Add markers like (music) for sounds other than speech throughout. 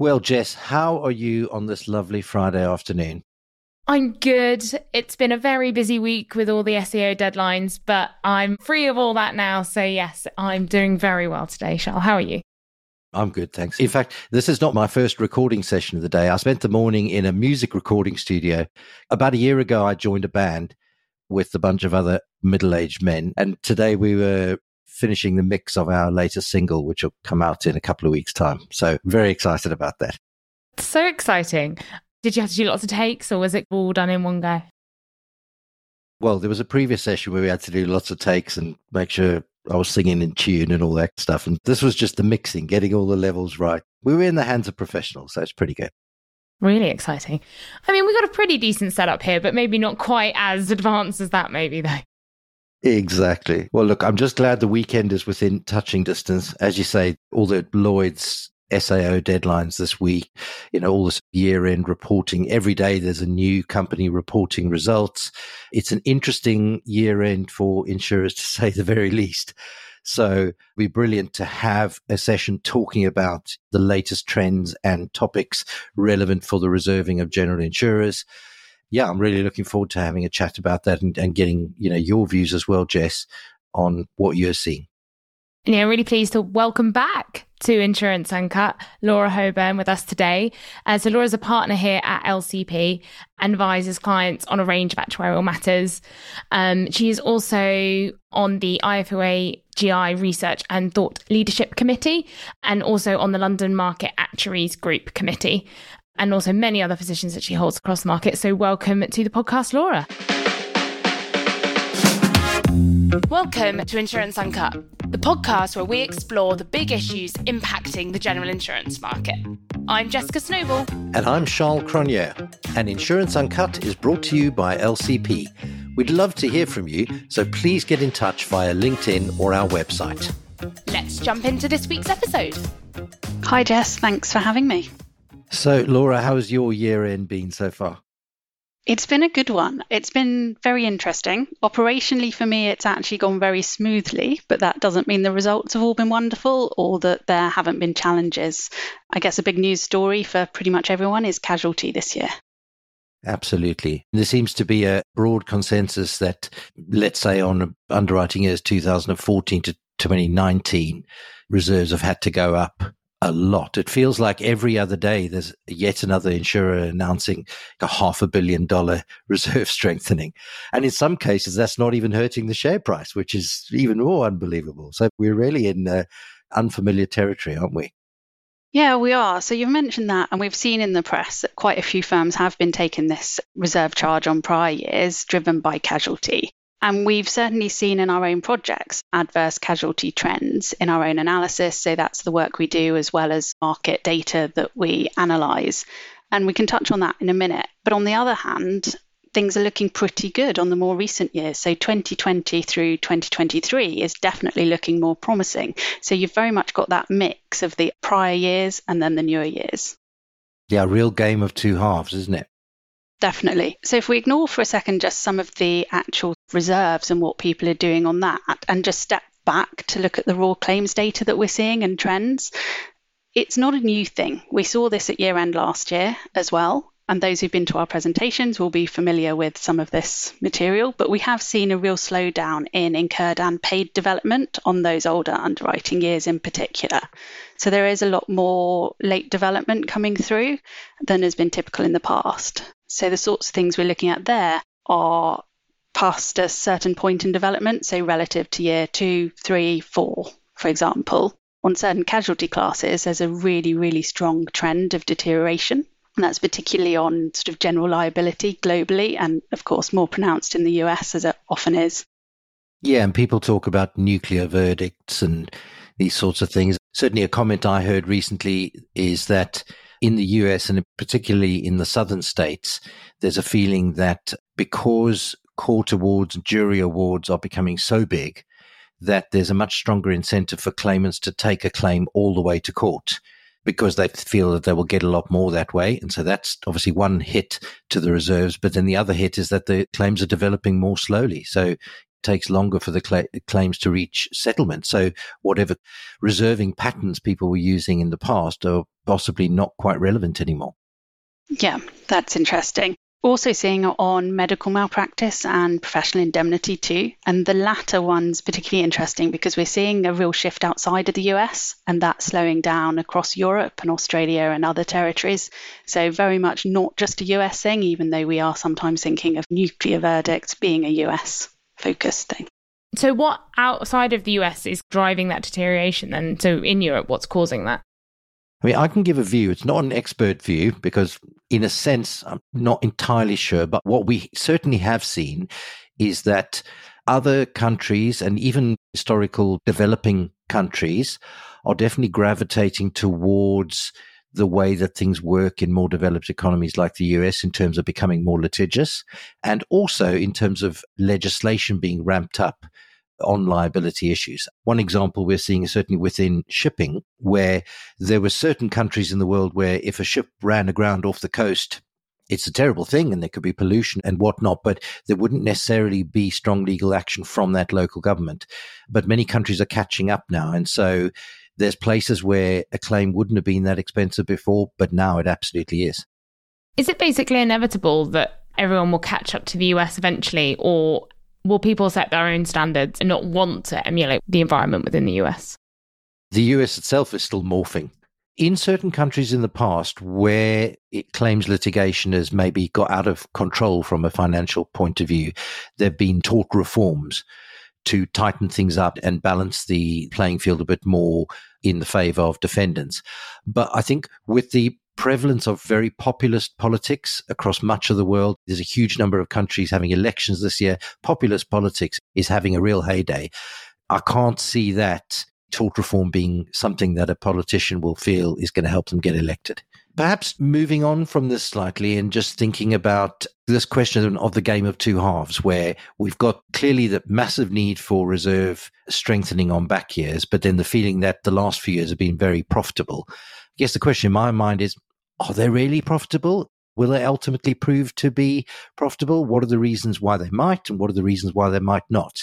Well, Jess, how are you on this lovely Friday afternoon? I'm good. It's been a very busy week with all the SAO deadlines, but I'm free of all that now. So, yes, I'm doing very well today, Charles. How are you? I'm good, thanks. In fact, this is not my first recording session of the day. I spent the morning in a music recording studio. About a year ago, I joined a band with a bunch of other middle aged men. And today we were finishing the mix of our latest single, which will come out in a couple of weeks' time. So, very excited about that. So exciting. Did you have to do lots of takes or was it all done in one go? Well, there was a previous session where we had to do lots of takes and make sure I was singing in tune and all that stuff. And this was just the mixing, getting all the levels right. We were in the hands of professionals, so it's pretty good. Really exciting. I mean, we got a pretty decent setup here, but maybe not quite as advanced as that, maybe, though. Exactly. Well, look, I'm just glad the weekend is within touching distance. As you say, all the Lloyd's SAO deadlines this week, you know, all this year end reporting. Every day there's a new company reporting results. It's an interesting year end for insurers (laughs) to say the very least. So be brilliant to have a session talking about the latest trends and topics relevant for the reserving of general insurers. Yeah, I'm really looking forward to having a chat about that and, and getting, you know, your views as well, Jess, on what you're seeing. Yeah, I'm really pleased to welcome back to Insurance Uncut, Laura Hobern with us today. Uh, so Laura's a partner here at LCP and advises clients on a range of actuarial matters. Um, she is also on the IFOA GI Research and Thought Leadership Committee and also on the London Market Actuaries Group Committee and also many other positions that she holds across the market. So welcome to the podcast, Laura. Welcome to Insurance Uncut, the podcast where we explore the big issues impacting the general insurance market. I'm Jessica Snowball. And I'm Charles Cronje. And Insurance Uncut is brought to you by LCP. We'd love to hear from you, so please get in touch via LinkedIn or our website. Let's jump into this week's episode. Hi, Jess. Thanks for having me. So, Laura, how's your year end been so far? It's been a good one. It's been very interesting. Operationally, for me, it's actually gone very smoothly, but that doesn't mean the results have all been wonderful or that there haven't been challenges. I guess a big news story for pretty much everyone is casualty this year. Absolutely. There seems to be a broad consensus that, let's say, on underwriting years 2014 to 2019, reserves have had to go up a lot. It feels like every other day there's yet another insurer announcing a half a billion dollar (laughs) reserve strengthening. And in some cases, that's not even hurting the share price, which is even more unbelievable. So we're really in uh, unfamiliar territory, aren't we? Yeah, we are. So you've mentioned that, and we've seen in the press that quite a few firms have been taking this reserve charge on prior years, driven by casualty. And we've certainly seen in our own projects adverse casualty trends in our own analysis. So that's the work we do as well as market data that we analyse. And we can touch on that in a minute. But on the other hand, things are looking pretty good on the more recent years. So 2020 through 2023 is definitely looking more promising. So you've very much got that mix of the prior years and then the newer years. Yeah, real game of two halves, isn't it? Definitely. So if we ignore for a second just some of the actual reserves and what people are doing on that and just step back to look at the raw claims data that we're seeing and trends, it's not a new thing. We saw this at year end last year as well. And those who've been to our presentations will be familiar with some of this material, but we have seen a real slowdown in incurred and paid development on those older underwriting years in particular. So there is a lot more late development coming through than has been typical in the past. So the sorts of things we're looking at there are past a certain point in development, so relative to year two, three, four, for example. On certain casualty classes, there's a really, really strong trend of deterioration. And that's particularly on sort of general liability globally, and of course, more pronounced in the US as it often is. Yeah, and people talk about nuclear verdicts and these sorts of things. Certainly, a comment I heard recently is that in the US and particularly in the southern states, there's a feeling that because court awards and jury awards are becoming so big, that there's a much stronger incentive for claimants to take a claim all the way to court because they feel that they will get a lot more that way. And so that's obviously one hit to the reserves. But then the other hit is that the claims are developing more slowly. So it takes longer for the cl- claims to reach settlement. So whatever reserving patterns people were using in the past are possibly not quite relevant anymore. Yeah, that's interesting. Also seeing on medical malpractice and professional indemnity too. And the latter one's particularly interesting because we're seeing a real shift outside of the US and that's slowing down across Europe and Australia and other territories. So very much not just a US thing, even though we are sometimes thinking of nuclear verdicts being a US focused thing. So what outside of the US is driving that deterioration then? So in Europe, what's causing that? I mean, I can give a view. It's not an expert view because, in a sense, I'm not entirely sure. But what we certainly have seen is that other countries and even historical developing countries are definitely gravitating towards the way that things work in more developed economies like the US in terms of becoming more litigious and also in terms of legislation being ramped up on liability issues. One example we're seeing is certainly within shipping, where there were certain countries in the world where if a ship ran aground off the coast, it's a terrible thing and there could be pollution and whatnot, but there wouldn't necessarily be strong legal action from that local government. But many countries are catching up now. And so there's places where a claim wouldn't have been that expensive before, but now it absolutely is. Is it basically inevitable that everyone will catch up to the US eventually, or will people set their own standards and not want to emulate the environment within the US? The US itself is still morphing. In certain countries in the past where it claims litigation has maybe got out of control from a financial point of view, there have been tort reforms to tighten things up and balance the playing field a bit more in the favor of defendants. But I think with the prevalence of very populist politics across much of the world. There's a huge number of countries having elections this year. Populist politics is having a real heyday. I can't see that tort reform being something that a politician will feel is going to help them get elected. Perhaps moving on from this slightly and just thinking about this question of the game of two halves, where we've got clearly the massive need for reserve strengthening on back years, but then the feeling that the last few years have been very profitable. I guess the question in my mind is are they really profitable? Will they ultimately prove to be profitable? What are the reasons why they might, and what are the reasons why they might not?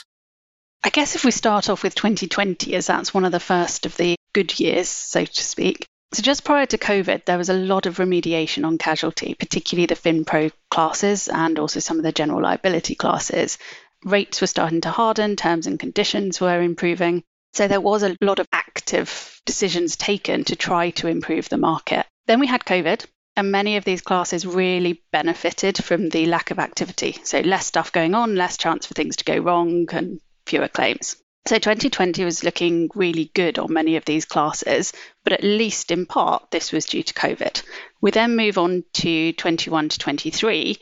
I guess if we start off with 2020, as that's one of the first of the good years, so to speak. So, just prior to COVID, there was a lot of remediation on casualty, particularly the FinPro classes and also some of the general liability classes. Rates were starting to harden, terms and conditions were improving. So, there was a lot of active decisions taken to try to improve the market. Then we had COVID, and many of these classes really benefited from the lack of activity. So, less stuff going on, less chance for things to go wrong, and fewer claims. So, 2020 was looking really good on many of these classes, but at least in part, this was due to COVID. We then move on to 21 to 23,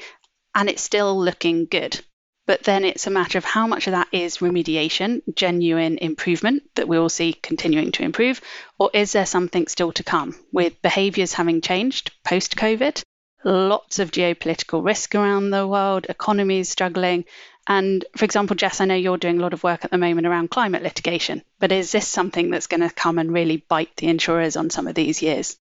and it's still looking good. But then it's a matter of how much of that is remediation, genuine improvement that we will see continuing to improve, or is there something still to come with behaviours having changed post COVID? Lots of geopolitical risk around the world, economies struggling. And for example, Jess, I know you're doing a lot of work at the moment around climate litigation, but is this something that's going to come and really bite the insurers on some of these years?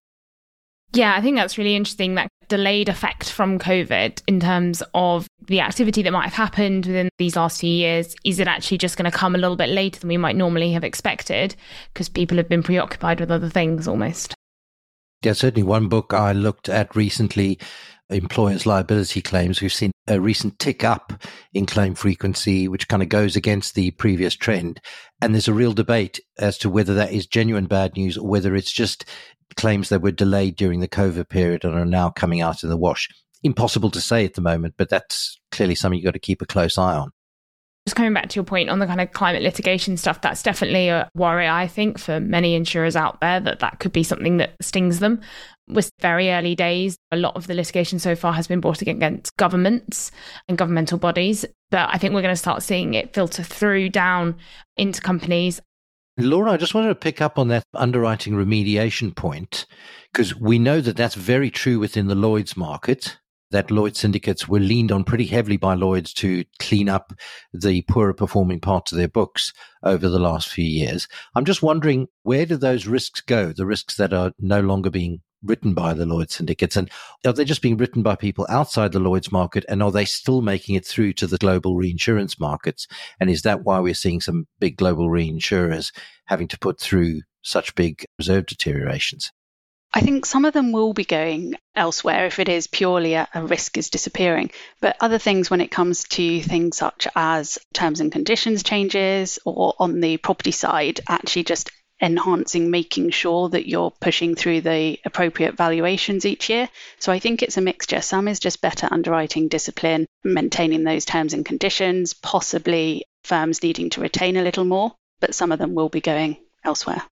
Yeah, I think that's really interesting that delayed effect from COVID in terms of the activity that might have happened within these last few years. Is it actually just going to come a little bit later than we might normally have expected because people have been preoccupied with other things almost? Yeah, certainly one book I looked at recently, employers' liability claims. We've seen a recent tick up in claim frequency, which kind of goes against the previous trend. And there's a real debate as to whether that is genuine bad news or whether it's just claims that were delayed during the COVID period and are now coming out in the wash. Impossible to say at the moment, but that's clearly something you've got to keep a close eye on. Just coming back to your point on the kind of climate litigation stuff, that's definitely a worry, I think, for many insurers out there that that could be something that stings them. We're very early days. A lot of the litigation so far has been brought against governments and governmental bodies, but I think we're going to start seeing it filter through down into companies Laura, I just wanted to pick up on that underwriting remediation point because we know that that's very true within the Lloyd's market. That Lloyd's syndicates were leaned on pretty heavily by Lloyd's to clean up the poorer performing parts of their books over the last few years. I'm just wondering where do those risks go? The risks that are no longer being written by the Lloyd syndicates? And are they just being written by people outside the Lloyd's market? And are they still making it through to the global reinsurance markets? And is that why we're seeing some big global reinsurers having to put through such big reserve deteriorations? I think some of them will be going elsewhere if it is purely a, a, risk is disappearing. But other things, when it comes to things such as terms and conditions changes or on the property side, actually just enhancing, making sure that you're pushing through the appropriate valuations each year. So I think it's a mixture. Some is just better underwriting discipline, maintaining those terms and conditions, possibly firms needing to retain a little more, but some of them will be going elsewhere.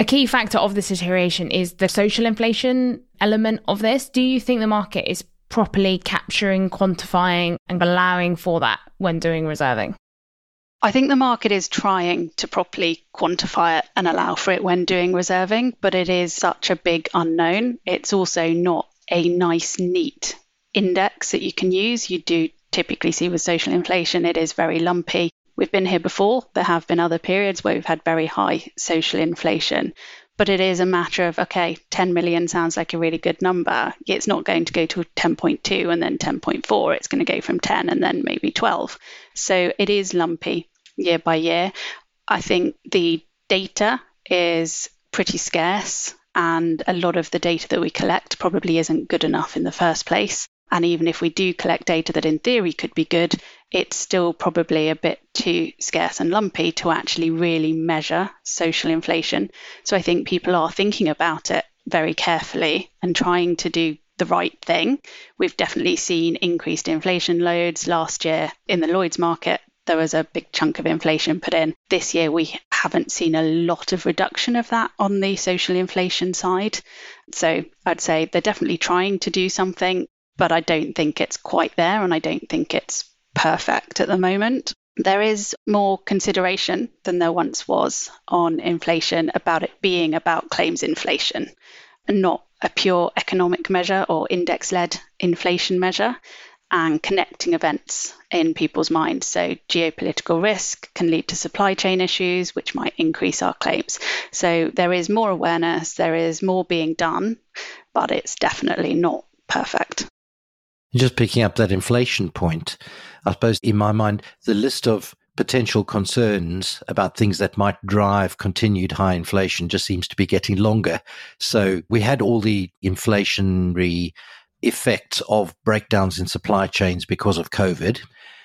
A key factor of this deterioration is the social inflation element of this. Do you think the market is properly capturing, quantifying, and allowing for that when doing reserving? I think the market is trying to properly quantify it and allow for it when doing reserving, but it is such a big unknown. It's also not a nice, neat index that you can use. You do typically see with social inflation, it is very lumpy. We've been here before. There have been other periods where we've had very high social inflation. But it is a matter of, okay, 10 million sounds like a really good number. It's not going to go to 10.2 and then 10.4. It's going to go from 10 and then maybe 12. So it is lumpy year by year. I think the data is pretty scarce and a lot of the data that we collect probably isn't good enough in the first place. And even if we do collect data that in theory could be good, it's still probably a bit too scarce and lumpy to actually really measure social inflation. So I think people are thinking about it very carefully and trying to do the right thing. We've definitely seen increased inflation loads last year in the Lloyd's market. There was a big chunk of inflation put in. This year, we haven't seen a lot of reduction of that on the social inflation side. So I'd say they're definitely trying to do something but I don't think it's quite there and I don't think it's perfect at the moment. There is more consideration than there once was on inflation about it being about claims inflation and not a pure economic measure or index led inflation measure and connecting events in people's minds. So, geopolitical risk can lead to supply chain issues, which might increase our claims. So, there is more awareness, there is more being done, but it's definitely not perfect. Just picking up that inflation point, I suppose in my mind, the list of potential concerns about things that might drive continued high inflation just seems to be getting longer. So we had all the inflationary effects of breakdowns in supply chains because of COVID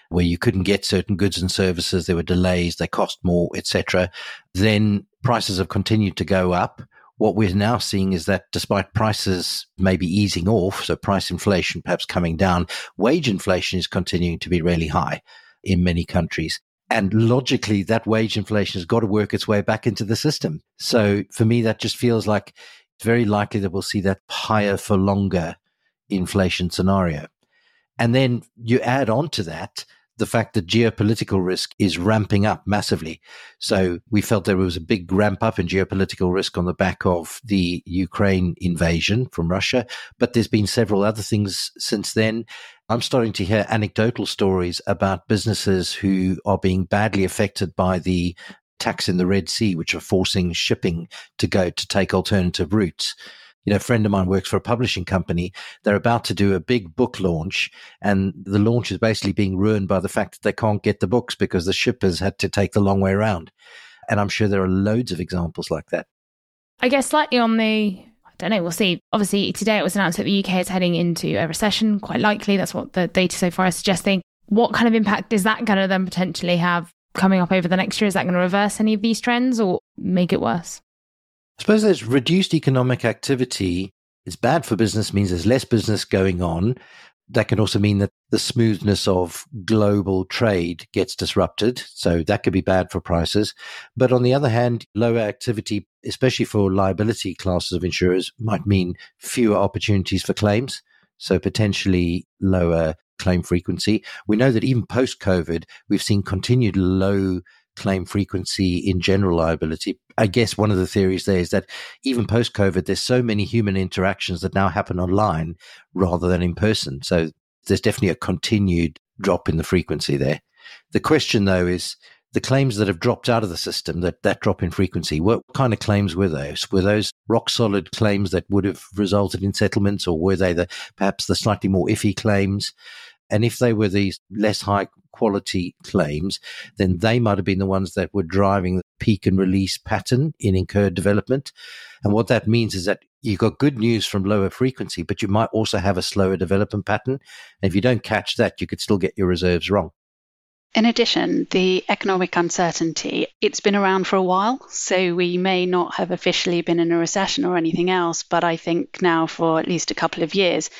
where you couldn't get certain goods and services there were delays they cost more etc then prices have continued to go up what we're now seeing is that despite prices maybe easing off, so price inflation perhaps coming down, wage inflation is continuing to be really high in many countries. And logically, that wage inflation has got to work its way back into the system. So for me, that just feels like it's very likely that we'll see that higher for longer inflation scenario. And then you add on to that the fact that geopolitical risk is ramping up massively. So we felt there was a big ramp up in geopolitical risk on the back of the Ukraine invasion from Russia. But there's been several other things since then. I'm starting to hear anecdotal stories about businesses who are being badly affected by the attacks in the Red Sea, which are forcing shipping to go to take alternative routes you know, a friend of mine works for a publishing company. They're about to do a big book launch, and the launch is basically being ruined by the fact that they can't get the books because the shippers had to take the long way around. And I'm sure there are loads of examples like that. I guess slightly on the I don't know, we'll see. Obviously, today it was announced that the UK is heading into a recession, quite likely. That's what the data so far is suggesting. What kind of impact is that going to then potentially have coming up over the next year? Is that going to reverse any of these trends or make it worse? I suppose there's reduced economic activity. It's bad for business, means there's less business going on. That can also mean that the smoothness of global trade gets disrupted. So that could be bad for prices. But on the other hand, lower activity, especially for liability classes of insurers, might mean fewer opportunities for claims. So potentially lower claim frequency. We know that even post COVID, we've seen continued low claim frequency in general liability. I guess one of the theories there is that even post COVID, there's so many human interactions that now happen online rather than in person. So there's definitely a continued drop in the frequency there. The question though is the claims that have dropped out of the system, that, that drop in frequency, what kind of claims were those? Were those rock solid claims that would have resulted in settlements, or were they the perhaps the slightly more iffy claims? And if they were these less high quality claims, then they might have been the ones that were driving the peak and release pattern in incurred development. And what that means is that you've got good news from lower frequency, but you might also have a slower development pattern. And if you don't catch that, you could still get your reserves wrong. In addition, the economic uncertainty, it's been around for a while, so we may not have officially been in a recession or anything else, but I think now for at least a couple of years,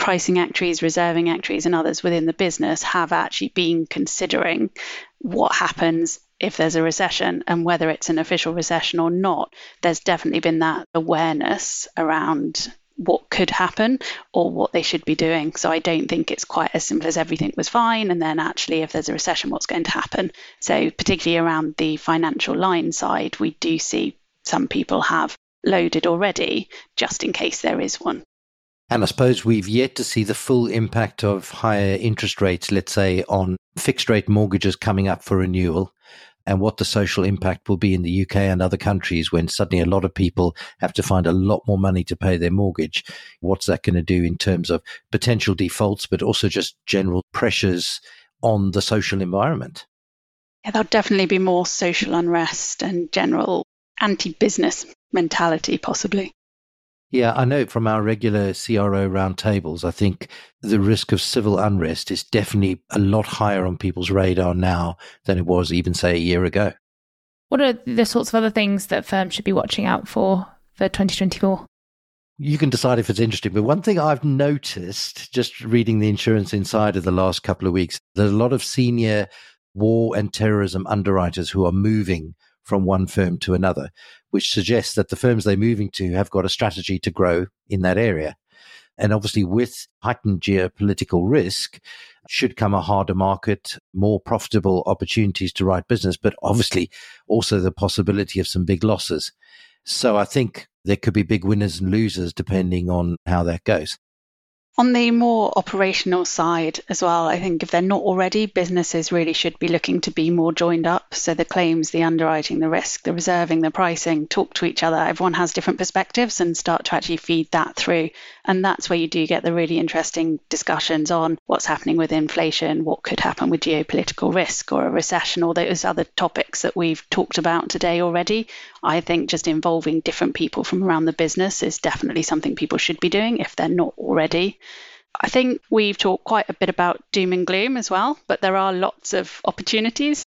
pricing actuaries, reserving actuaries, and others within the business have actually been considering what happens if there's a recession and whether it's an official recession or not. There's definitely been that awareness around what could happen or what they should be doing. So I don't think it's quite as simple as everything was fine. And then actually, if there's a recession, what's going to happen? So, particularly around the financial line side, we do see some people have loaded already just in case there is one. And I suppose we've yet to see the full impact of higher interest rates, let's say, on fixed rate mortgages coming up for renewal and what the social impact will be in the UK and other countries when suddenly a lot of people have to find a lot more money to pay their mortgage. What's that going to do in terms of potential defaults, but also just general pressures on the social environment? Yeah, there'll definitely be more social unrest and general anti business mentality, possibly. Yeah, I know from our regular CRO roundtables, I think the risk of civil unrest is definitely a lot higher on people's radar now than it was even, say, a year ago. What are the sorts of other things that firms should be watching out for for 2024? You can decide if it's interesting. But one thing I've noticed just reading the Insurance Insider the last couple of weeks, there's a lot of senior war and terrorism underwriters who are moving from one firm to another, which suggests that the firms they're moving to have got a strategy to grow in that area. And obviously, with heightened geopolitical risk, should come a harder market, more profitable opportunities to write business, but obviously also the possibility of some big losses. So I think there could be big winners and losers depending on how that goes. On the more operational side as well, I think if they're not already, businesses really should be looking to be more joined up. So the claims, the underwriting, the risk, the reserving, the pricing, talk to each other. Everyone has different perspectives and start to actually feed that through. And that's where you do get the really interesting discussions on what's happening with inflation, what could happen with geopolitical risk or a recession, or those other topics that we've talked about today already. I think just involving different people from around the business is definitely something people should be doing if they're not already. I think we've talked quite a bit about doom and gloom as well, but there are lots of opportunities.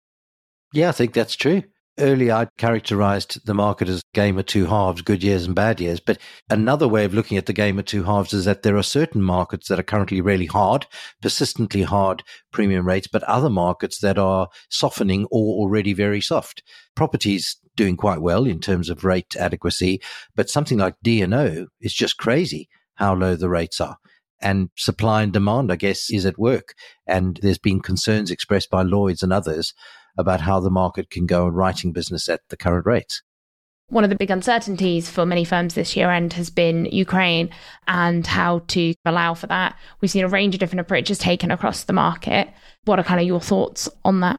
Yeah, I think that's true. Earlier, I characterized the market as game of two halves, good years and bad years. But another way of looking at the game of two halves is that there are certain markets that are currently really hard, persistently hard premium rates, but other markets that are softening or already very soft. Properties doing quite well in terms of rate adequacy, but something like D&O is just crazy how low the rates are and supply and demand, I guess, is at work. And there's been concerns expressed by Lloyds and others about how the market can go on writing business at the current rates. One of the big uncertainties for many firms this year end has been Ukraine and how to allow for that. We've seen a range of different approaches taken across the market. What are kind of your thoughts on that?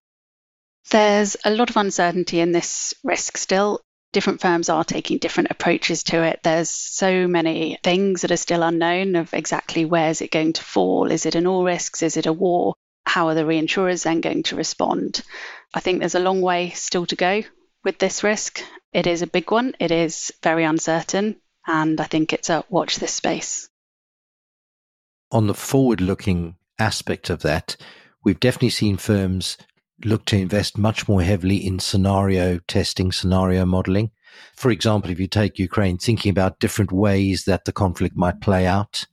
There's a lot of uncertainty in this risk still different firms are taking different approaches to it. There's so many things that are still unknown of exactly where is it going to fall? Is it an all risks? Is it a war? How are the reinsurers then going to respond? I think there's a long way still to go with this risk. It is a big one. It is very uncertain. And I think it's a watch this space. On the forward looking aspect of that, we've definitely seen firms look to invest much more heavily in scenario testing, scenario modeling. For example, if you take Ukraine, thinking about different ways that the conflict might play out,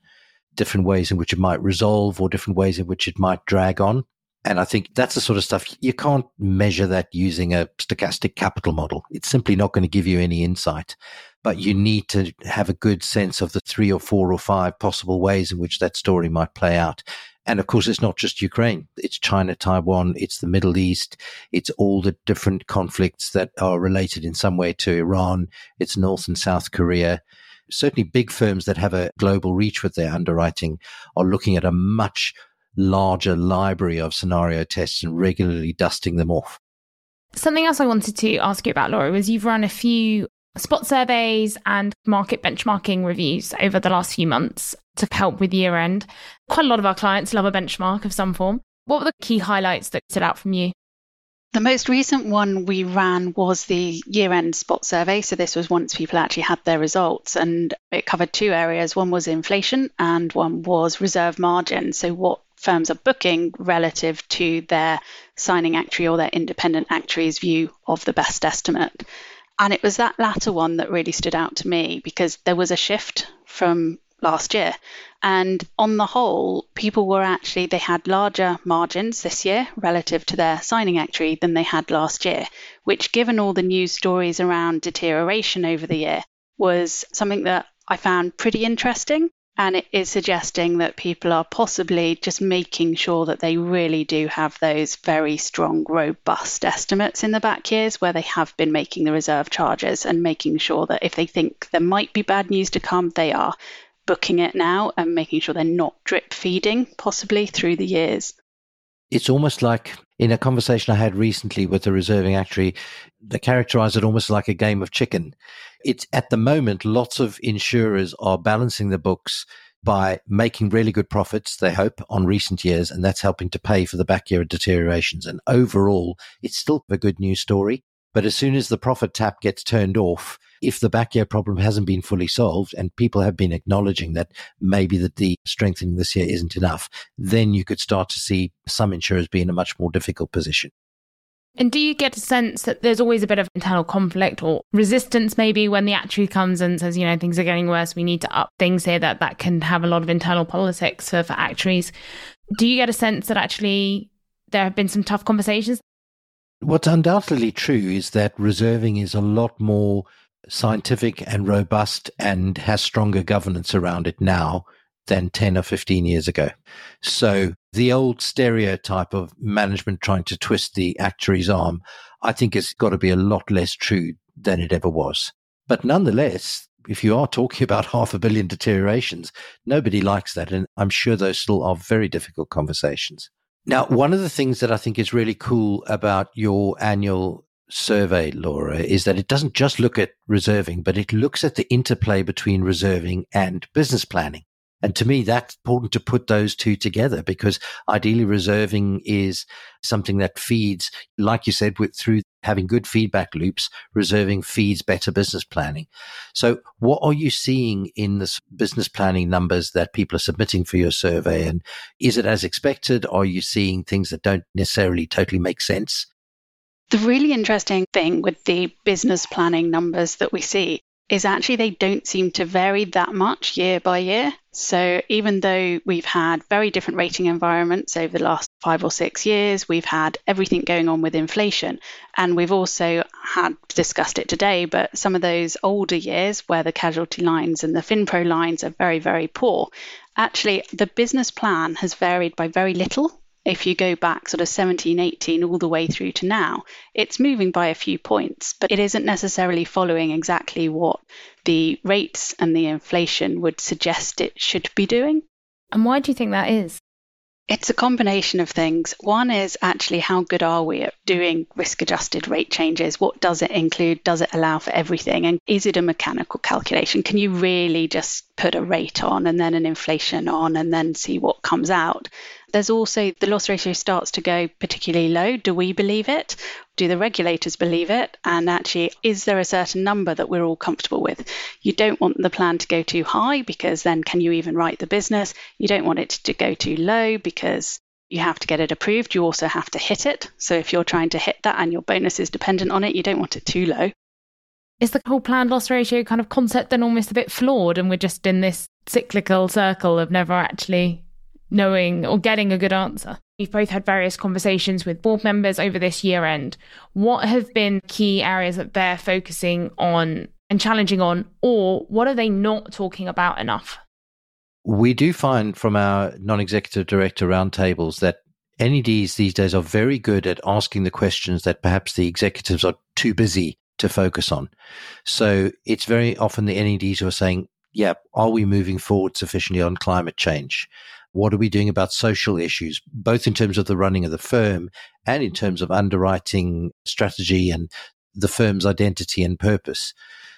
different ways in which it might resolve, or different ways in which it might drag on. And I think that's the sort of stuff you can't measure that using a stochastic capital model. It's simply not going to give you any insight. But you need to have a good sense of the three or four or five possible ways in which that story might play out. And of course, it's not just Ukraine. It's China, Taiwan, it's the Middle East. It's all the different conflicts that are related in some way to Iran. It's North and South Korea. Certainly big firms that have a global reach with their underwriting are looking at a much larger library of scenario tests and regularly dusting them off. Something else I wanted to ask you about, Laura, was you've run a few spot surveys and market benchmarking reviews over the last few months to help with year end. Quite a lot of our clients love a benchmark of some form. What were the key highlights that stood out from you? The most recent one we ran was the year end spot survey. So, this was once people actually had their results, and it covered two areas. One was inflation, and one was reserve margin. So, what firms are booking relative to their signing actuary or their independent actuary's view of the best estimate. And it was that latter one that really stood out to me because there was a shift from last year. And on the whole, people were actually, they had larger margins this year relative to their signing actuary than they had last year, which, given all the news stories around deterioration over the year, was something that I found pretty interesting. And it is suggesting that people are possibly just making sure that they really do have those very strong, robust estimates in the back years where they have been making the reserve charges and making sure that if they think there might be bad news to come, they are booking it now and making sure they're not drip feeding possibly through the years. It's almost like in a conversation I had recently with a reserving actuary, they characterize it almost like a game of chicken. It's at the moment, lots of insurers are balancing the books by making really good profits, they hope, on recent years, and that's helping to pay for the back year deteriorations. And overall, it's still a good news story. But as soon as the profit tap gets turned off, if the back year problem hasn't been fully solved and people have been acknowledging that maybe that the strengthening this year isn't enough, then you could start to see some insurers be in a much more difficult position. And do you get a sense that there's always a bit of internal conflict or resistance maybe when the actuary comes and says, you know, things are getting worse, we need to up things here, that that can have a lot of internal politics for, for actuaries. Do you get a sense that actually there have been some tough conversations? What's undoubtedly true is that reserving is a lot more scientific and robust and has stronger governance around it now than 10 or 15 years ago. So the old stereotype of management trying to twist the actuary's arm, I think has got to be a lot less true than it ever was. But nonetheless, if you are talking (laughs) about half a billion deteriorations, nobody likes that. And I'm sure those still are very difficult conversations. Now, one of the things that I think is really cool about your annual survey, Laura, is that it doesn't just look at reserving, but it looks at the interplay between reserving and business planning. And to me, that's important to put those two together because ideally reserving is something that feeds, like you said, with through having good feedback loops, reserving feeds better business planning. So what are you seeing in the business planning numbers that people are submitting for your survey? And is it as expected? Are you seeing things that don't necessarily totally make sense? The really interesting thing with the business planning numbers that we see is actually they don't seem to vary that much year by year. So even though we've had very different rating environments over the last five or six years, we've had everything going on with inflation. And we've also had discussed it today, but some of those older years where the casualty lines and the FinPro lines are very, very poor, actually the business plan has varied by very little if you go back sort of 17, 18, all the way through to now, it's moving by a few points, but it isn't necessarily following exactly what the rates and the inflation would suggest it should be doing. And why do you think that is? It's a combination of things. One is actually how good are we at doing risk adjusted rate changes? What does it include? Does it allow for everything? And is it a mechanical calculation? Can you really just put a rate on and then an inflation on and then see what comes out? There's also the loss ratio starts to go particularly low. Do we believe it? Do the regulators believe it? And actually, is there a certain number that we're all comfortable with? You don't want the plan to go too high because then can you even write the business? You don't want it to go too low because you have to get it approved. You also have to hit it. So if you're trying to hit that and your bonus is dependent on it, you don't want it too low. Is the whole planned loss ratio kind of concept then almost a bit flawed and we're just in this cyclical circle of never actually knowing or getting a good answer. We've both had various conversations with board members over this year end. What have been key areas that they're focusing on and challenging on, or what are they not talking about enough? We do find from our non executive director roundtables that NEDs these days are very good at asking the questions that perhaps the executives are too busy to focus on. So it's very often the NEDs who are saying, yeah, are we moving forward sufficiently on climate change? What are we doing about social issues, both in terms of the running of the firm and in terms of underwriting strategy and the firm's identity and purpose?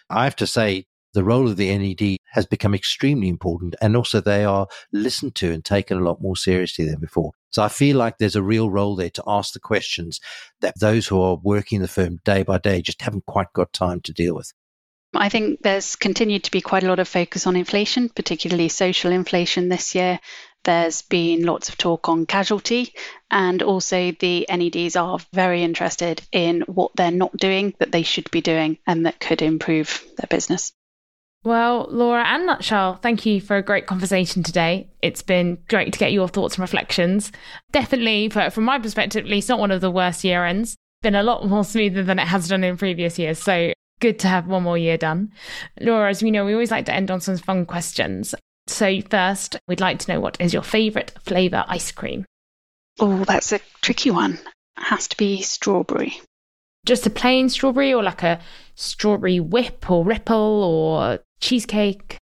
I have to say, the role of the NED has become extremely important and also they are listened to and taken a lot more seriously than before. So I feel like there's a real role there to ask the questions that those who are working the firm day by day just haven't quite got time to deal with. I think there's continued to be quite a lot of focus on inflation, particularly social inflation this year. There's been lots of talk on casualty, and also the NEDs are very interested in what they're not doing that they should be doing and that could improve their business. Well, Laura and Nutshell, thank you for a great conversation today. It's been great to get your thoughts and reflections. Definitely, from my perspective, at least, not one of the worst year ends. Been a lot more smoother than it has done in previous years. So good to have one more year done. Laura, as we know, we always like to end on some fun questions. So first, we'd like to know what is your favourite flavour ice cream? Oh, that's a tricky one. It has to be strawberry. Just a plain strawberry or like a strawberry whip or ripple or cheesecake?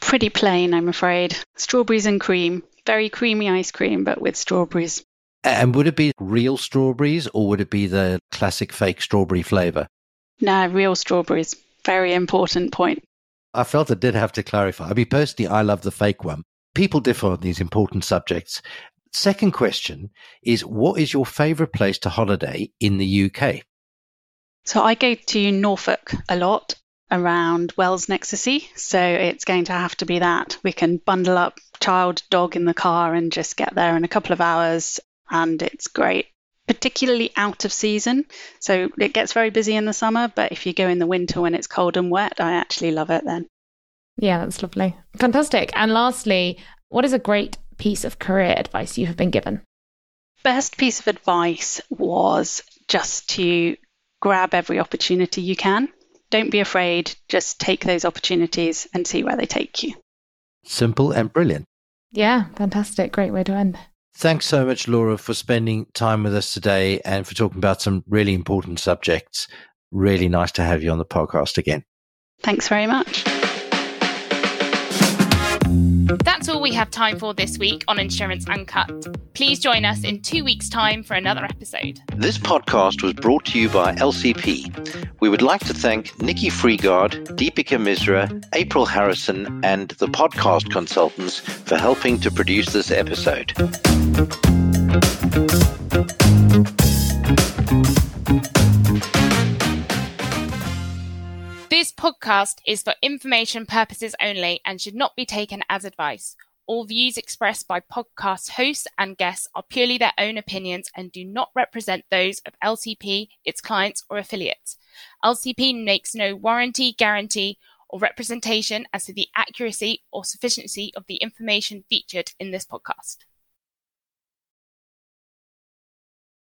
Pretty plain, I'm afraid. Strawberries and cream. Very creamy ice cream, but with strawberries. And would it be real strawberries or would it be the classic fake strawberry flavour? No, real strawberries. Very important point. I felt I did have to clarify. I mean, personally, I love the fake one. People differ on these important subjects. Second question is What is your favourite place to holiday in the UK? So I go to Norfolk a lot around Wells sea. So it's going to have to be that. We can bundle up child, dog in the car and just get there in a couple of hours. And it's great, particularly out of season. So it gets very busy in the summer, but if you go in the winter when it's cold and wet, I actually love it then. Yeah, that's lovely. Fantastic. And lastly, what is a great piece of career advice you have been given? Best piece of advice was just to grab every opportunity you can don't be afraid. Just take those opportunities and see where they take you. Simple and brilliant. Yeah, fantastic. Great way to end. Thanks so much, Laura, for spending time with us today and for talking about some really important subjects. Really nice to have you on the podcast again. Thanks very much. That's all we have time for this week on Insurance Uncut. Please join us in two weeks' time for another episode. This podcast was brought to you by LCP. We would like to thank Nikki Freegard, Deepika Misra, April Harrison, and the podcast consultants for helping to produce this episode. This podcast is for information purposes only and should not be taken as advice. All views expressed by podcast hosts and guests are purely their own opinions and do not represent those of LCP, its clients, or affiliates. LCP makes no warranty, guarantee, or representation as to the accuracy or sufficiency of the information featured in this podcast.